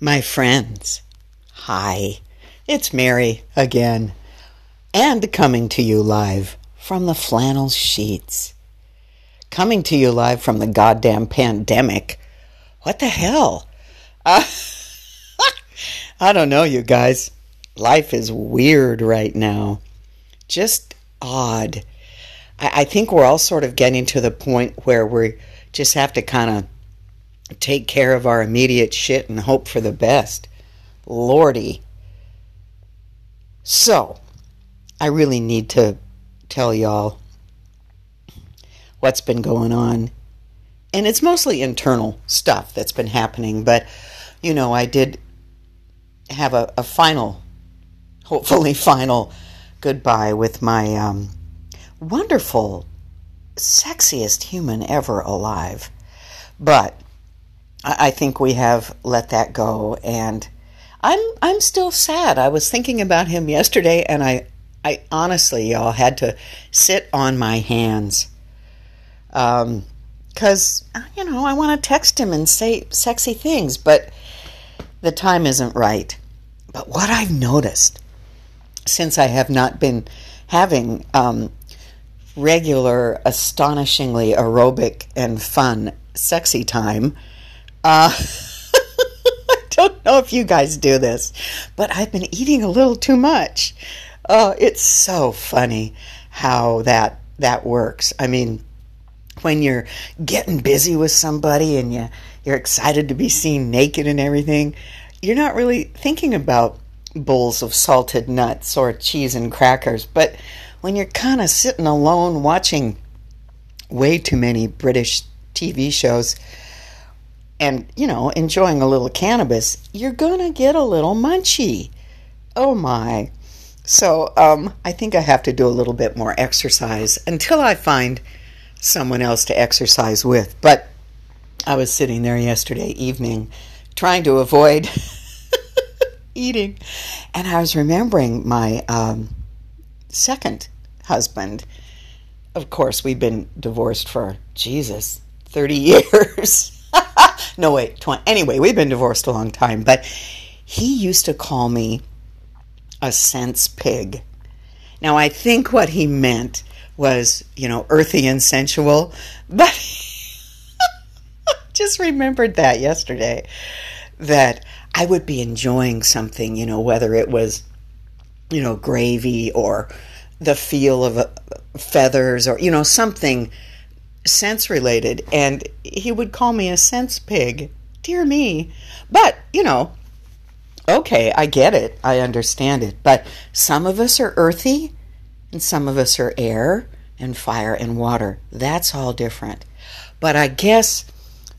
My friends, hi, it's Mary again, and coming to you live from the flannel sheets. Coming to you live from the goddamn pandemic. What the hell? Uh, I don't know, you guys. Life is weird right now. Just odd. I, I think we're all sort of getting to the point where we just have to kind of take care of our immediate shit and hope for the best. Lordy. So, I really need to tell y'all what's been going on. And it's mostly internal stuff that's been happening, but you know, I did have a, a final, hopefully final goodbye with my um, wonderful, sexiest human ever alive. But I, think we have let that go, and I'm I'm still sad. I was thinking about him yesterday, and I I honestly, y'all, had to sit on my hands. Um, because you know I want to text him and say sexy things, but the time isn't right. But what I've noticed since I have not been having um, regular, astonishingly aerobic and fun, sexy time. Uh, I don't know if you guys do this, but I've been eating a little too much. Oh, it's so funny how that that works. I mean, when you're getting busy with somebody and you you're excited to be seen naked and everything, you're not really thinking about bowls of salted nuts or cheese and crackers. But when you're kind of sitting alone watching way too many British TV shows and, you know, enjoying a little cannabis, you're going to get a little munchy. Oh my. So um, I think I have to do a little bit more exercise until I find someone else to exercise with. But I was sitting there yesterday evening trying to avoid eating. And I was remembering my um, second husband. Of course, we've been divorced for Jesus, 30 years. No, wait, 20. Anyway, we've been divorced a long time, but he used to call me a sense pig. Now, I think what he meant was, you know, earthy and sensual, but just remembered that yesterday that I would be enjoying something, you know, whether it was, you know, gravy or the feel of uh, feathers or, you know, something sense related. And he would call me a sense pig. Dear me. But, you know, okay, I get it. I understand it. But some of us are earthy and some of us are air and fire and water. That's all different. But I guess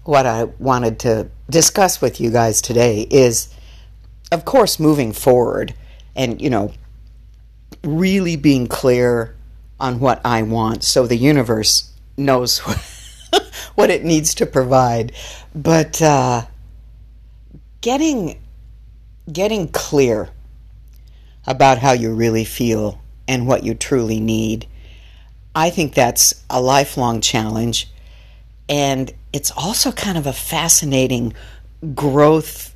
what I wanted to discuss with you guys today is, of course, moving forward and, you know, really being clear on what I want so the universe knows what it needs to provide. But uh, getting getting clear about how you really feel and what you truly need. I think that's a lifelong challenge. And it's also kind of a fascinating growth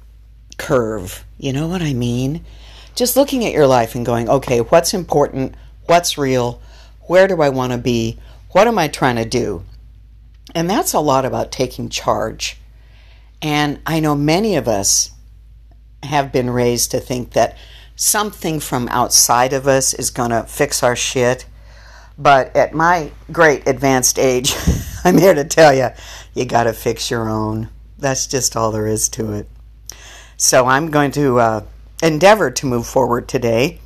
curve. You know what I mean? Just looking at your life and going, okay, what's important? What's real? Where do I want to be? What am I trying to do? And that's a lot about taking charge. And I know many of us have been raised to think that something from outside of us is going to fix our shit. But at my great advanced age, I'm here to tell you, you got to fix your own. That's just all there is to it. So I'm going to uh, endeavor to move forward today,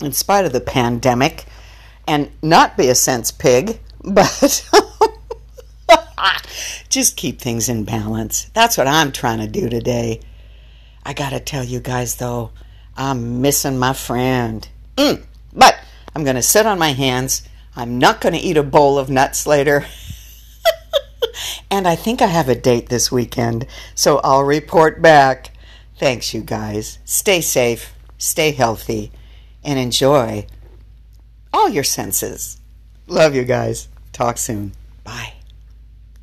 in spite of the pandemic, and not be a sense pig, but just keep things in balance. That's what I'm trying to do today. I got to tell you guys, though, I'm missing my friend. Mm, but I'm to sit on my hands. I'm not to eat a bowl of nuts later. and I think I have a date this weekend, so I'll report back. Thanks, you guys. Stay safe, stay healthy, and enjoy all your senses. Love you guys. Talk soon. Bye.